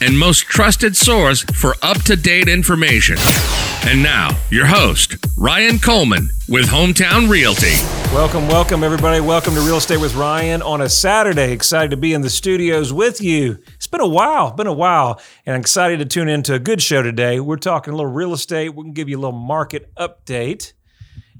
and most trusted source for up to date information. And now, your host, Ryan Coleman with Hometown Realty. Welcome, welcome, everybody. Welcome to Real Estate with Ryan on a Saturday. Excited to be in the studios with you. It's been a while, been a while, and I'm excited to tune into a good show today. We're talking a little real estate. Going to give you a little market update.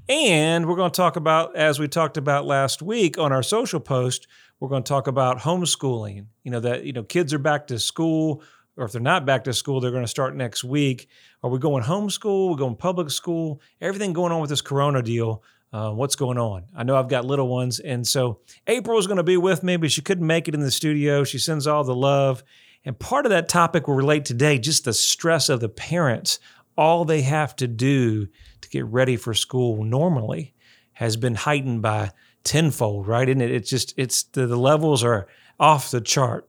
And we're going to talk about, as we talked about last week on our social post, we're going to talk about homeschooling. You know, that, you know, kids are back to school, or if they're not back to school, they're going to start next week. Are we going homeschool? We're going public school? Everything going on with this corona deal. Uh, what's going on? I know I've got little ones. And so April is going to be with me, but she couldn't make it in the studio. She sends all the love. And part of that topic will relate today just the stress of the parents. All they have to do to get ready for school normally has been heightened by tenfold, right? And it, it's just, it's the, the levels are off the chart.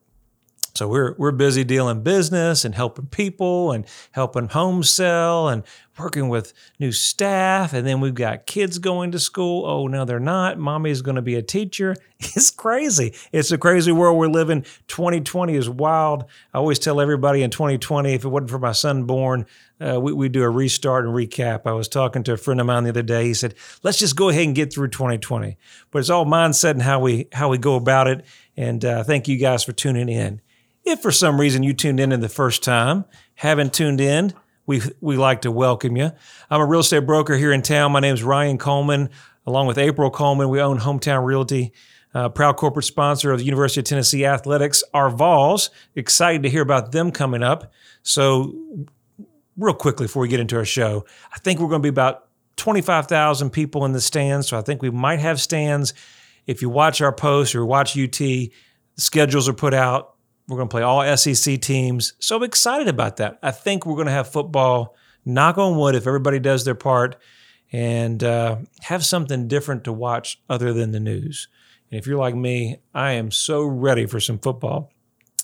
So we're we're busy dealing business and helping people and helping home sell and working with new staff. And then we've got kids going to school. Oh no, they're not. Mommy's going to be a teacher. It's crazy. It's a crazy world we're living. 2020 is wild. I always tell everybody in 2020, if it wasn't for my son born, uh, we we do a restart and recap. I was talking to a friend of mine the other day. He said, "Let's just go ahead and get through 2020." But it's all mindset and how we how we go about it. And uh, thank you guys for tuning in. If for some reason you tuned in in the first time, haven't tuned in, we we like to welcome you. I'm a real estate broker here in town. My name is Ryan Coleman, along with April Coleman. We own Hometown Realty. Uh, proud corporate sponsor of the University of Tennessee Athletics, our Vols. Excited to hear about them coming up. So, real quickly before we get into our show, I think we're going to be about 25,000 people in the stands. So, I think we might have stands. If you watch our post or watch UT, schedules are put out. We're going to play all SEC teams. So I'm excited about that. I think we're going to have football, knock on wood, if everybody does their part, and uh, have something different to watch other than the news. And if you're like me, I am so ready for some football.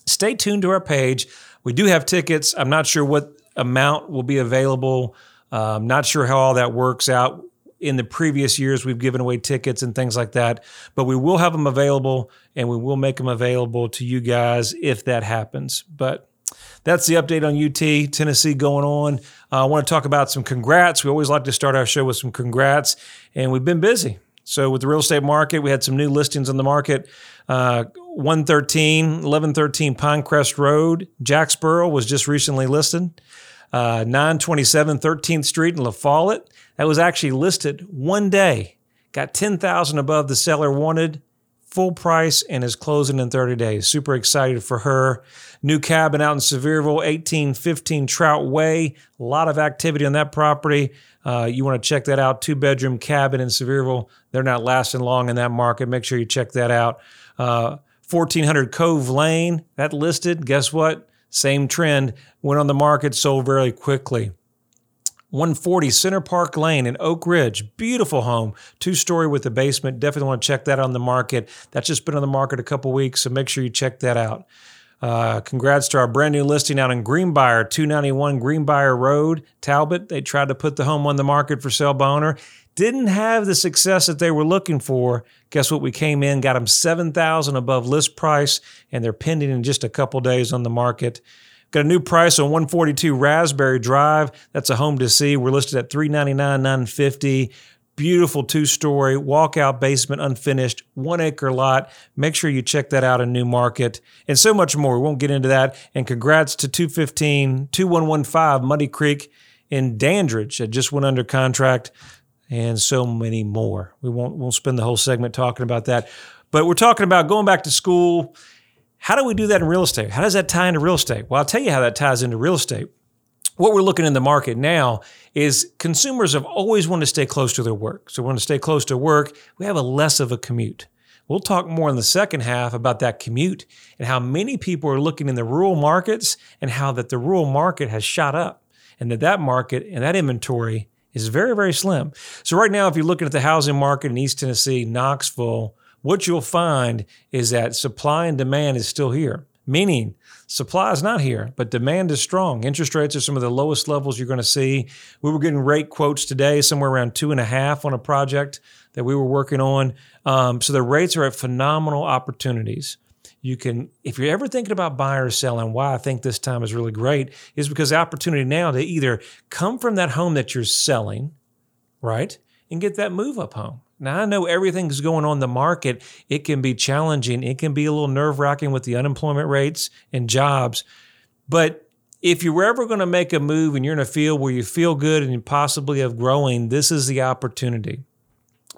Stay tuned to our page. We do have tickets. I'm not sure what amount will be available. I'm not sure how all that works out in the previous years we've given away tickets and things like that. But we will have them available and we will make them available to you guys if that happens. But that's the update on ut tennessee going on. Uh, i want to talk about some congrats. We always like to start our show with some congrats and we've been busy. So with the real estate market we had some new listings on the market. Uh, 113 1113 pinecrest road jacksboro was just recently listed uh, 927 13th street in la follette that was actually listed one day, got 10,000 above the seller wanted, full price, and is closing in 30 days. Super excited for her. New cabin out in Sevierville, 1815 Trout Way. A lot of activity on that property. Uh, you want to check that out. Two bedroom cabin in Sevierville. They're not lasting long in that market. Make sure you check that out. Uh, 1400 Cove Lane, that listed. Guess what? Same trend. Went on the market, sold very quickly. 140 Center Park Lane in Oak Ridge. Beautiful home, two story with a basement. Definitely want to check that on the market. That's just been on the market a couple weeks, so make sure you check that out. Uh, congrats to our brand new listing out in Greenbrier, 291 Greenbrier Road, Talbott. They tried to put the home on the market for sale by owner. Didn't have the success that they were looking for. Guess what? We came in, got them 7000 above list price, and they're pending in just a couple days on the market. Got a new price on 142 Raspberry Drive. That's a home to see. We're listed at 399 950 Beautiful two story walkout basement, unfinished, one acre lot. Make sure you check that out in New Market and so much more. We won't get into that. And congrats to 215 2115 Muddy Creek in Dandridge that just went under contract and so many more. We won't, won't spend the whole segment talking about that. But we're talking about going back to school how do we do that in real estate? How does that tie into real estate? Well, I'll tell you how that ties into real estate. What we're looking in the market now is consumers have always wanted to stay close to their work. So, we want to stay close to work. We have a less of a commute. We'll talk more in the second half about that commute and how many people are looking in the rural markets and how that the rural market has shot up and that that market and that inventory is very, very slim. So right now, if you're looking at the housing market in East Tennessee, Knoxville, what you'll find is that supply and demand is still here. meaning supply is not here, but demand is strong. Interest rates are some of the lowest levels you're going to see. We were getting rate quotes today, somewhere around two and a half on a project that we were working on. Um, so the rates are at phenomenal opportunities. You can, if you're ever thinking about buying or selling, why I think this time is really great is because the opportunity now to either come from that home that you're selling, right, and get that move up home. Now, I know everything's going on the market. It can be challenging. It can be a little nerve wracking with the unemployment rates and jobs. But if you're ever going to make a move and you're in a field where you feel good and possibly have growing, this is the opportunity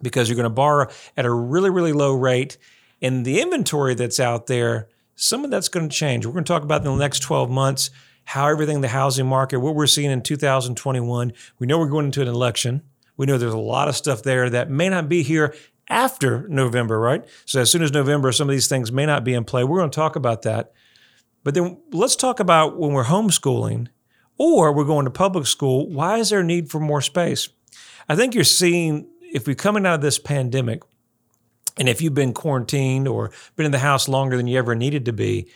because you're going to borrow at a really, really low rate. And the inventory that's out there, some of that's going to change. We're going to talk about in the next 12 months how everything, the housing market, what we're seeing in 2021. We know we're going into an election. We know there's a lot of stuff there that may not be here after November, right? So as soon as November, some of these things may not be in play. We're going to talk about that. But then let's talk about when we're homeschooling or we're going to public school, why is there a need for more space? I think you're seeing if we're coming out of this pandemic, and if you've been quarantined or been in the house longer than you ever needed to be,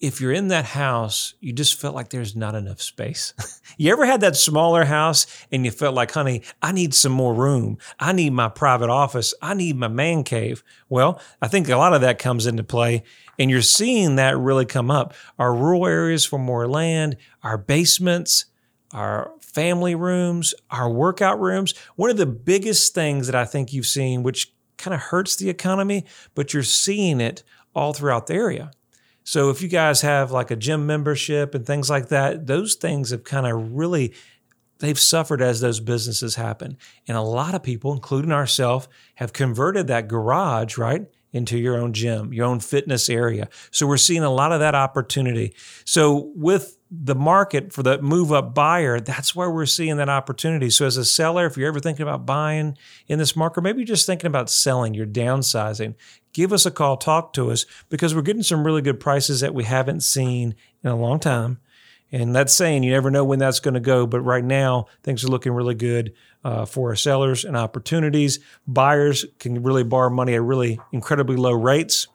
if you're in that house, you just felt like there's not enough space. you ever had that smaller house and you felt like, honey, I need some more room. I need my private office. I need my man cave. Well, I think a lot of that comes into play. And you're seeing that really come up. Our rural areas for more land, our basements, our family rooms, our workout rooms. One of the biggest things that I think you've seen, which kind of hurts the economy, but you're seeing it all throughout the area so if you guys have like a gym membership and things like that, those things have kind of really they've suffered as those businesses happen. And a lot of people, including ourselves, have converted that garage, right, into your own gym, your own fitness area. So we're seeing a lot of that opportunity. So with the market for the move up buyer, that's where we're seeing that opportunity. So as a seller, if you're ever thinking about buying in this market, maybe you're just thinking about selling, you're downsizing, give us a call, talk to us because we're getting some really good prices that we haven't seen in a long time. And that's saying you never know when that's going to go, but right now things are looking really good uh, for our sellers and opportunities. Buyers can really borrow money at really incredibly low rates.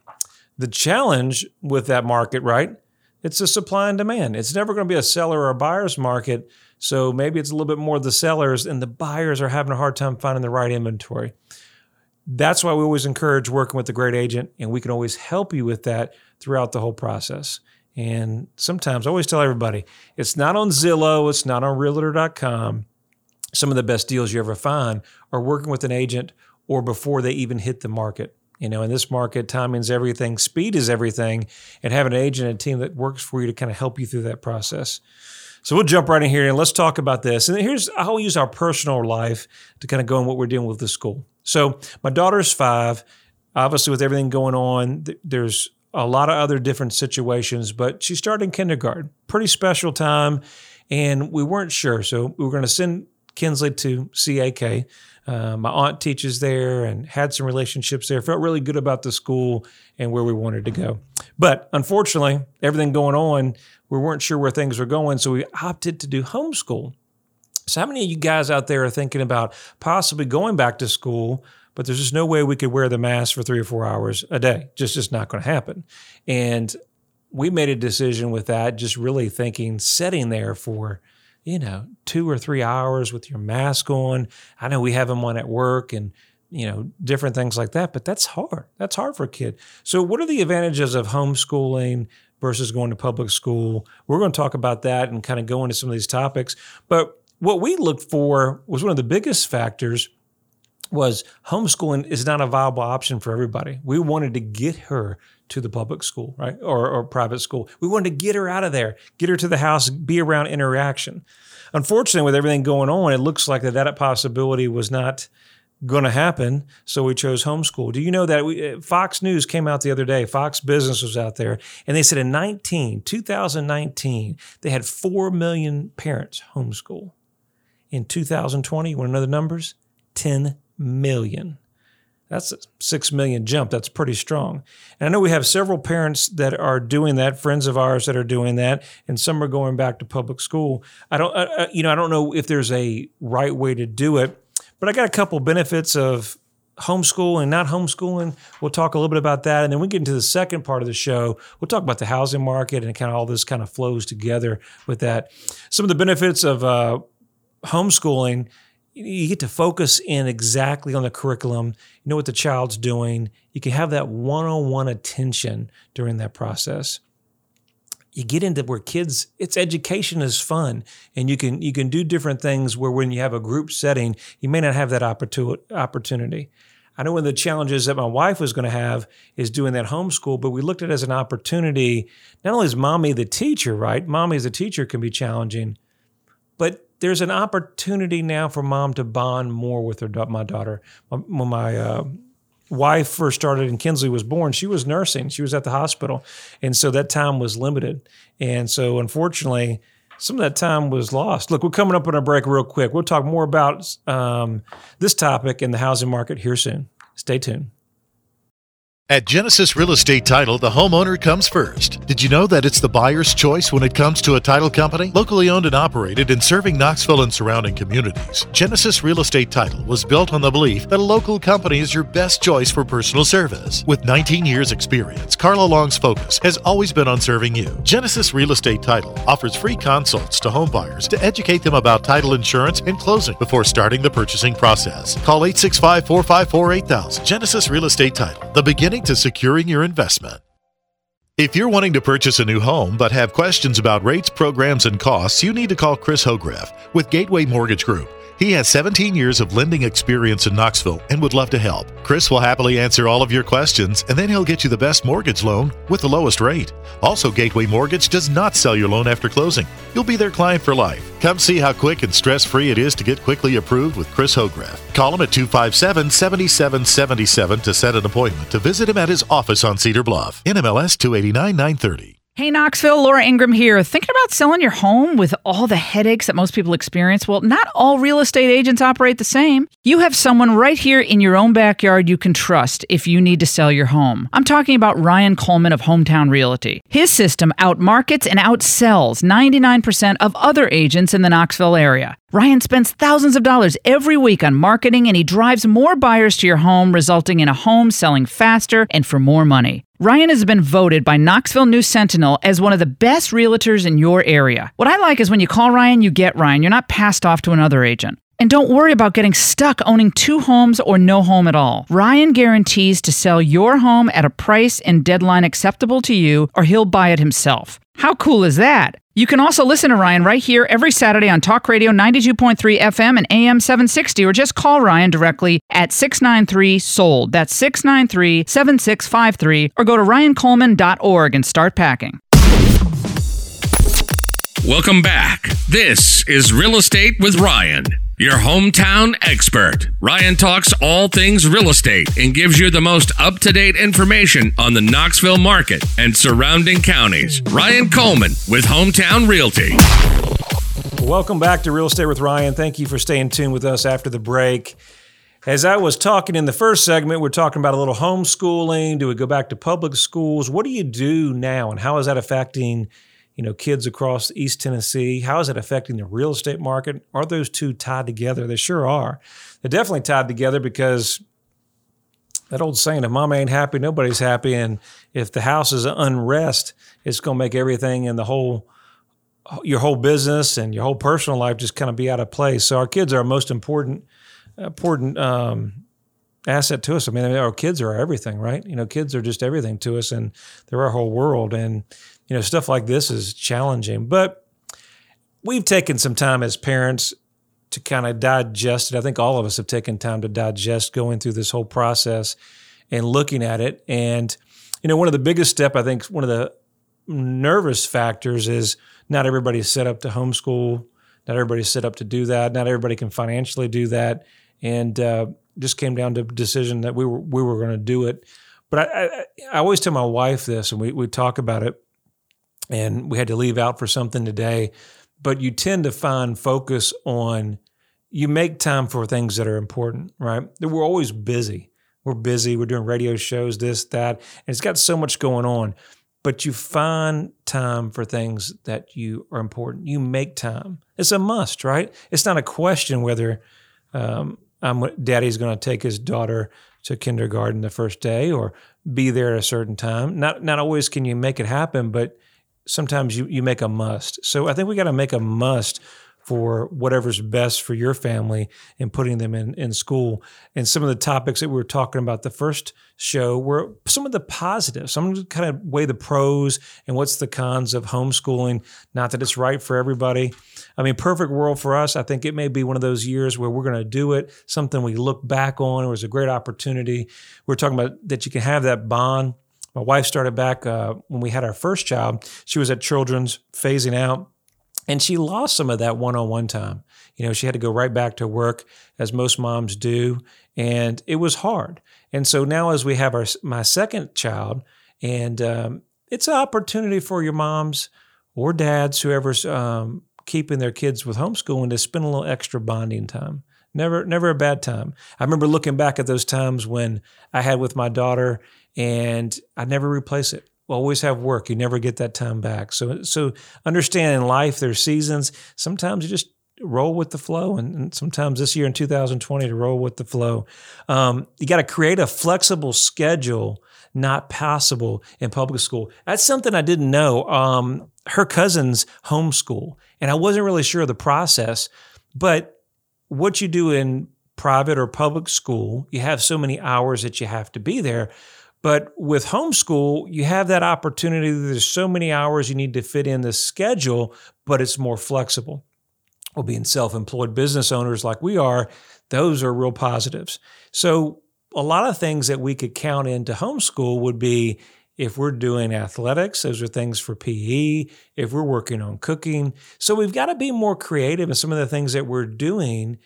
The challenge with that market, right? It's a supply and demand. It's never going to be a seller or a buyer's market. So maybe it's a little bit more the sellers, and the buyers are having a hard time finding the right inventory. That's why we always encourage working with a great agent, and we can always help you with that throughout the whole process. And sometimes I always tell everybody it's not on Zillow, it's not on realtor.com. Some of the best deals you ever find are working with an agent or before they even hit the market. You know, in this market, timing's everything, speed is everything, and having an agent and team that works for you to kind of help you through that process. So we'll jump right in here and let's talk about this. And here's I'll use our personal life to kind of go in what we're doing with the school. So my daughter's five. Obviously, with everything going on, there's a lot of other different situations, but she started in kindergarten. Pretty special time. And we weren't sure. So we were going to send Kinsley to CAK. Uh, my aunt teaches there and had some relationships there. Felt really good about the school and where we wanted to go. But unfortunately, everything going on, we weren't sure where things were going. So we opted to do homeschool. So, how many of you guys out there are thinking about possibly going back to school, but there's just no way we could wear the mask for three or four hours a day? Just, just not going to happen. And we made a decision with that, just really thinking, sitting there for, you know, two or three hours with your mask on. I know we have them on at work and, you know, different things like that, but that's hard. That's hard for a kid. So, what are the advantages of homeschooling versus going to public school? We're going to talk about that and kind of go into some of these topics. But what we looked for was one of the biggest factors was homeschooling is not a viable option for everybody. We wanted to get her to the public school, right? Or, or private school. We wanted to get her out of there, get her to the house, be around interaction. Unfortunately, with everything going on, it looks like that, that possibility was not going to happen. So we chose homeschool. Do you know that we, uh, Fox News came out the other day? Fox Business was out there, and they said in 19, 2019, they had 4 million parents homeschool in 2020. You want the numbers? 10 million. That's a 6 million jump. That's pretty strong. And I know we have several parents that are doing that, friends of ours that are doing that, and some are going back to public school. I don't, uh, you know, I don't know if there's a right way to do it, but I got a couple benefits of homeschooling, not homeschooling. We'll talk a little bit about that. And then we get into the second part of the show. We'll talk about the housing market and kind of all this kind of flows together with that. Some of the benefits of uh, homeschooling you get to focus in exactly on the curriculum. You know what the child's doing. You can have that one on one attention during that process. You get into where kids, it's education is fun, and you can you can do different things. Where when you have a group setting, you may not have that opportunity. I know one of the challenges that my wife was going to have is doing that homeschool, but we looked at it as an opportunity. Not only is mommy the teacher, right? Mommy as a teacher can be challenging, but there's an opportunity now for mom to bond more with her my daughter. When my uh, wife first started and Kinsley was born, she was nursing. She was at the hospital, and so that time was limited. And so, unfortunately, some of that time was lost. Look, we're coming up on a break real quick. We'll talk more about um, this topic in the housing market here soon. Stay tuned. At Genesis Real Estate Title, the homeowner comes first. Did you know that it's the buyer's choice when it comes to a title company? Locally owned and operated and serving Knoxville and surrounding communities, Genesis Real Estate Title was built on the belief that a local company is your best choice for personal service. With 19 years' experience, Carla Long's focus has always been on serving you. Genesis Real Estate Title offers free consults to home buyers to educate them about title insurance and closing before starting the purchasing process. Call 865 454 8000. Genesis Real Estate Title, the beginning to securing your investment. If you're wanting to purchase a new home but have questions about rates, programs, and costs, you need to call Chris Hogreff with Gateway Mortgage Group. He has 17 years of lending experience in Knoxville and would love to help. Chris will happily answer all of your questions and then he'll get you the best mortgage loan with the lowest rate. Also, Gateway Mortgage does not sell your loan after closing. You'll be their client for life. Come see how quick and stress free it is to get quickly approved with Chris Hograff. Call him at 257 7777 to set an appointment to visit him at his office on Cedar Bluff. NMLS 289 930. Hey Knoxville, Laura Ingraham here. Thinking about selling your home with all the headaches that most people experience? Well, not all real estate agents operate the same. You have someone right here in your own backyard you can trust if you need to sell your home. I'm talking about Ryan Coleman of Hometown Realty. His system outmarkets and outsells 99% of other agents in the Knoxville area. Ryan spends thousands of dollars every week on marketing and he drives more buyers to your home, resulting in a home selling faster and for more money. Ryan has been voted by Knoxville News Sentinel as one of the best realtors in your area. What I like is when you call Ryan, you get Ryan. You're not passed off to another agent. And don't worry about getting stuck owning two homes or no home at all. Ryan guarantees to sell your home at a price and deadline acceptable to you, or he'll buy it himself. How cool is that? You can also listen to Ryan right here every Saturday on Talk Radio 92.3 FM and AM 760, or just call Ryan directly at 693 SOLD. That's 693 7653, or go to ryancoleman.org and start packing. Welcome back. This is Real Estate with Ryan your hometown expert. Ryan talks all things real estate and gives you the most up to date information on the Knoxville market and surrounding counties. Ryan Coleman with Hometown Realty. Welcome back to Real Estate with Ryan. Thank you for staying tuned with us after the break. As I was talking in the first segment, we're talking about a little homeschooling. Do we go back to public schools? What do you do now, and how is that affecting you know, kids across East Tennessee? How is it affecting the real estate market? Are those two tied together? They sure are. They're definitely tied together because that old saying, if mama ain't happy, nobody's happy. And if the house is unrest, it's going to make everything in the whole, your whole business and your whole personal life just kind of be out of place. So our kids are our most important, important um, asset to us. I mean, our kids are everything, right? You know, kids are just everything to us and they're our whole world. And you know, stuff like this is challenging. But we've taken some time as parents to kind of digest it. I think all of us have taken time to digest going through this whole process and looking at it. And, you know, one of the biggest step, I think one of the nervous factors is not everybody's set up to homeschool. Not everybody's set up to do that. Not everybody can financially do that. And uh, just came down to a decision that we were we were going to do it. But I, I, I always tell my wife this, and we we talk about it and we had to leave out for something today. But you tend to find focus on, you make time for things that are important, right? We're always busy. We're busy. We're doing radio shows, this, that, and it's got so much going on. But you find time for things that you are important. You make time. It's a must, right? It's not a question whether um, um, daddy's going to take his daughter to kindergarten the first day or be there at a certain time. Not not always can you make it happen, but sometimes you you make a must. So I think we got to make a must for whatever's best for your family and putting them in, in school. And some of the topics that we were talking about the first show were some of the positives. I'm going to kind of weigh the pros and what's the cons of homeschooling. Not that it's right for everybody. I mean, perfect world for us. I think it may be one of those years where we're going to do it, something we look back on. It was a great opportunity. We're talking about that you can have that bond. My wife started back uh, when we had our first child. She was at Children's phasing out and she lost some of that one-on-one time. You know, she had to go right back to work as most moms do, and it was hard. And so now, as we have our my second child, and um, it's an opportunity for your moms or dads, whoever's um, keeping their kids with homeschooling, to spend a little extra bonding time. Never, never a bad time. I remember looking back at those times when I had with my daughter, and I never replace it always have work. You never get that time back. So so understand in life there's seasons. Sometimes you just roll with the flow, and, and sometimes this year in 2020 to roll with the flow. Um, you got to create a flexible schedule, not possible in public school. That's something I didn't know. Um, her cousins homeschool, and I wasn't really sure of the process, but what you do in private or public school, you have so many hours that you have to be there. But with homeschool, you have that opportunity. There's so many hours you need to fit in the schedule, but it's more flexible. Well, being self employed business owners like we are, those are real positives. So, a lot of things that we could count into homeschool would be if we're doing athletics, those are things for PE, if we're working on cooking. So, we've got to be more creative in some of the things that we're doing,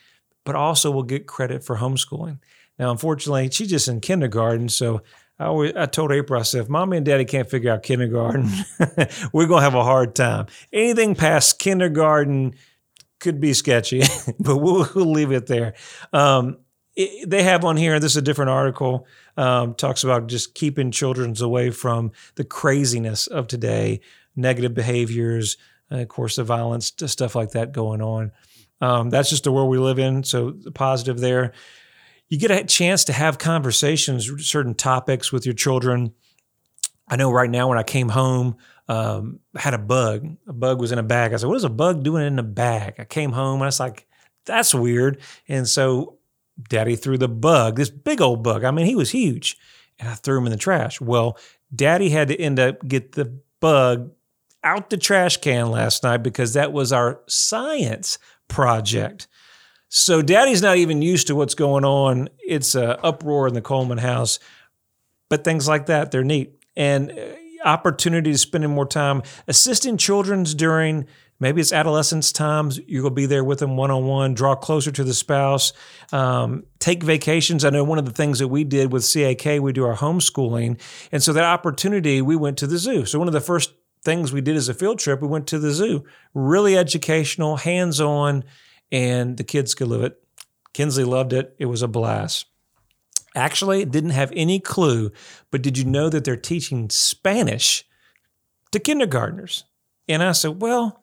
but also we'll get credit for homeschooling. Now, unfortunately, she's just in kindergarten, so I, always, I told April, I said, if mommy and daddy can't figure out kindergarten, we're going to have a hard time. Anything past kindergarten could be sketchy, but we'll, we'll, leave it there. Um, it, they have on here, this is a different article, um, talks about just keeping children away from the craziness of today, negative behaviors, uh, of course, the violence, stuff like that going on. Um, that's just the world we live in. So, the positive there you get a chance to have conversations, certain topics with your children. I know right now when I came home, um, had a bug. A bug was in a bag. I said, "What is a bug doing in a bag?" I came home and I was like, "That's weird." And so, Daddy threw the bug, this big old bug. I mean, he was huge, and I threw him in the trash. Well, Daddy had to end up get the bug out the trash can last night because that was our science project. So daddy's not even used to what's going on. It's a uproar in the Coleman house. But things like that, they're neat. And uh, opportunity to spending more time assisting children's during maybe it's adolescence times to be there with them one-on-one draw closer to the spouse um, take vacations i know one of the things that we did with cak we do our homeschooling and so that opportunity we went to the zoo so one of the first things we did as a field trip we went to the zoo really educational hands-on and the kids could live it. Kinsley loved it. It was a blast. Actually, didn't have any clue, but did you know that they're teaching Spanish to kindergartners? And I said, Well,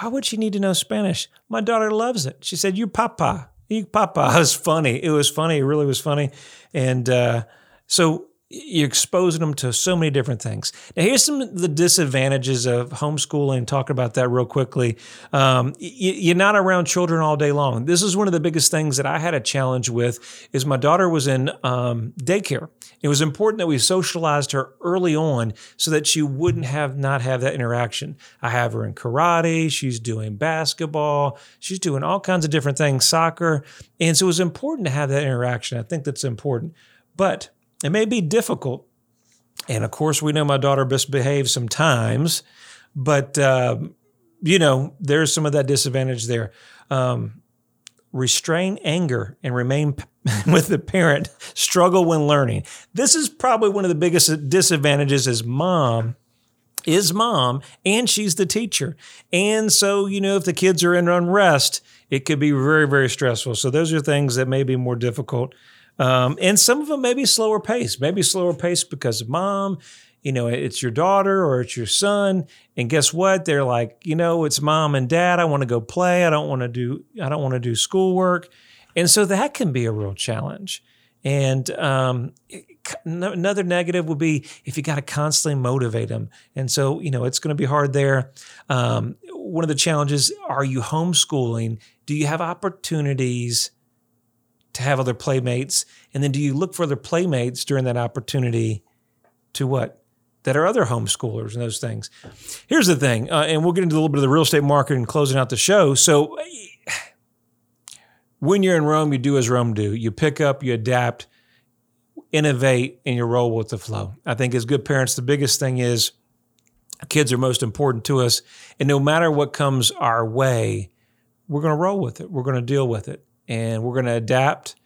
why would she need to know Spanish? My daughter loves it. She said, You papa. You papa. It was funny. It was funny. It really was funny. And uh, so you're exposing them to so many different things. Now, here's some of the disadvantages of homeschooling. Talk about that real quickly. Um, you, are not around children all day long. This is one of the biggest things that I had a challenge with. Is my daughter was in um, daycare. It was important that we socialized her early on so that she wouldn't have not have that interaction. I have her in karate. She's doing basketball. She's doing all kinds of different things, soccer, and so it was important to have that interaction. I think that's important, but it may be difficult. And of course, we know my daughter misbehaves sometimes, but, uh, you know, there's some of that disadvantage there. Um, restrain anger and remain with the parent, struggle when learning. This is probably one of the biggest disadvantages as mom is mom and she's the teacher. And so, you know, if the kids are in unrest, it could be very, very stressful. So those are things that may be more difficult. Um, and some of them may be slower pace, maybe slower pace because of mom, you know, it's your daughter or it's your son. And guess what? They're like, you know, it's mom and dad. I want to go play. I don't want to do, I don't want to do schoolwork. And so that can be a real challenge. And um, another negative would be if you got to constantly motivate them. And so, you know, it's going to be hard there. Um, one of the challenges are you homeschooling? Do you have opportunities to have other playmates? And then do you look for other playmates during that opportunity to what? That are other homeschoolers and those things. Here's the thing, uh, and we'll get into a little bit of the real estate market and closing out the show. So, when you're in Rome, you do as Rome do. You pick up, you adapt, innovate, and you roll with the flow. I think as good parents, the biggest thing is kids are most important to us. And no matter what comes our way, we're going to roll with it. We're going to deal with it. And we're going to adapt.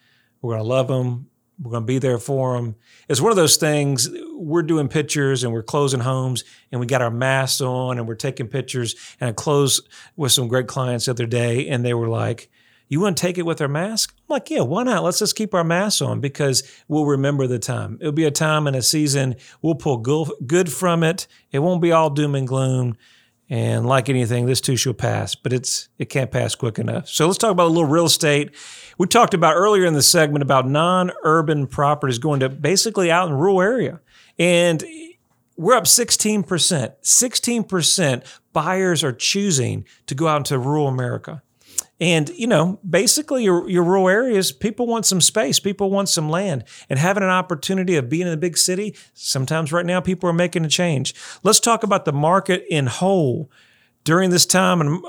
We're going to love them. We're going to be there for them. It's one of those things. We're doing pictures and we're closing homes and we got our masks on and we're taking pictures. And I closed with some great clients the other day and they were like, you want to take it with our mask? I'm like, yeah, why not? Let's just keep our masks on because we'll remember the time. It'll be a time in a season. We'll pull good from it. It won't be all doom and gloom. And like anything, this too shall pass, but it's it can't pass quick enough. So let's talk about a little real estate. We talked about earlier in the segment about non-urban properties going to basically out in rural area. And we're up 16%. 16% buyers are choosing to go out into rural America. And, you know, basically your, your rural areas, people want some space, people want some land. And having an opportunity of being in a big city, sometimes right now people are making a change. Let's talk about the market in whole. During this time and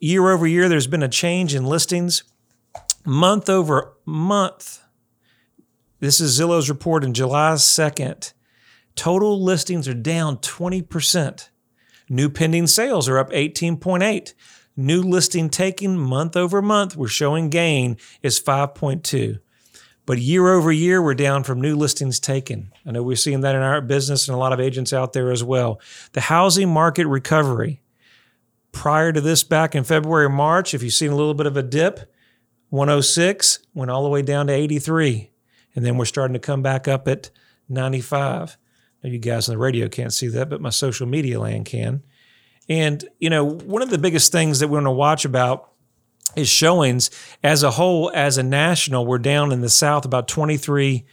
year over year, there's been a change in listings. Month over month, this is Zillow's report in July 2nd. Total listings are down 20%. New pending sales are up 18.8. New listing taken month over month, we're showing gain is 5.2. But year over year, we're down from new listings taken. I know we're seeing that in our business and a lot of agents out there as well. The housing market recovery. Prior to this, back in February, March, if you've seen a little bit of a dip, 106 went all the way down to 83. And then we're starting to come back up at 95. Now, you guys on the radio can't see that, but my social media land can. And, you know, one of the biggest things that we want to watch about is showings as a whole, as a national, we're down in the South about 23%.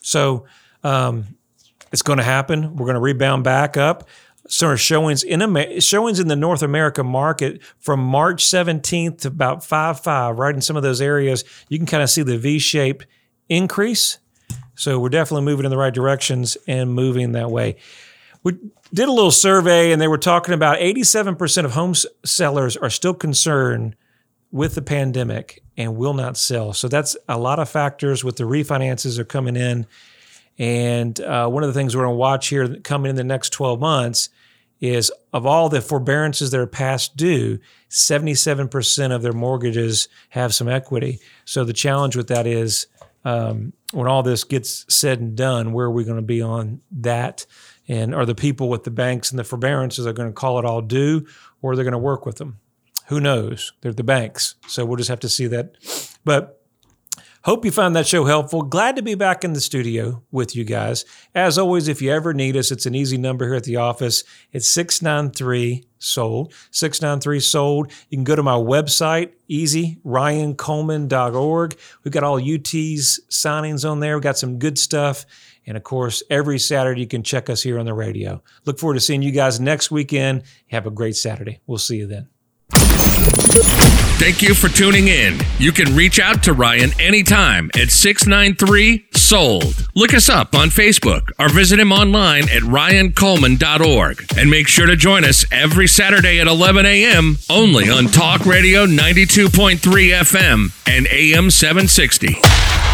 So um, it's going to happen. We're going to rebound back up. So showings in Amer- showings in the North America market from March 17th to about 5 5, right in some of those areas, you can kind of see the V shape increase. So we're definitely moving in the right directions and moving that way. We did a little survey and they were talking about 87% of home sellers are still concerned with the pandemic and will not sell. So that's a lot of factors with the refinances are coming in. And uh, one of the things we're going to watch here coming in the next 12 months is of all the forbearances that are past due, 77% of their mortgages have some equity. So the challenge with that is um, when all this gets said and done, where are we going to be on that? And are the people with the banks and the forbearances are going to call it all due or are they're going to work with them? Who knows? They're the banks. So we'll just have to see that. But hope you found that show helpful. Glad to be back in the studio with you guys. As always, if you ever need us, it's an easy number here at the office. It's 693 sold 693 sold you can go to my website easy ryancoleman.org we've got all ut's signings on there we've got some good stuff and of course, every Saturday you can check us here on the radio. Look forward to seeing you guys next weekend. Have a great Saturday. We'll see you then. Thank you for tuning in. You can reach out to Ryan anytime at 693 Sold. Look us up on Facebook or visit him online at ryancoleman.org. And make sure to join us every Saturday at 11 a.m. only on Talk Radio 92.3 FM and AM 760.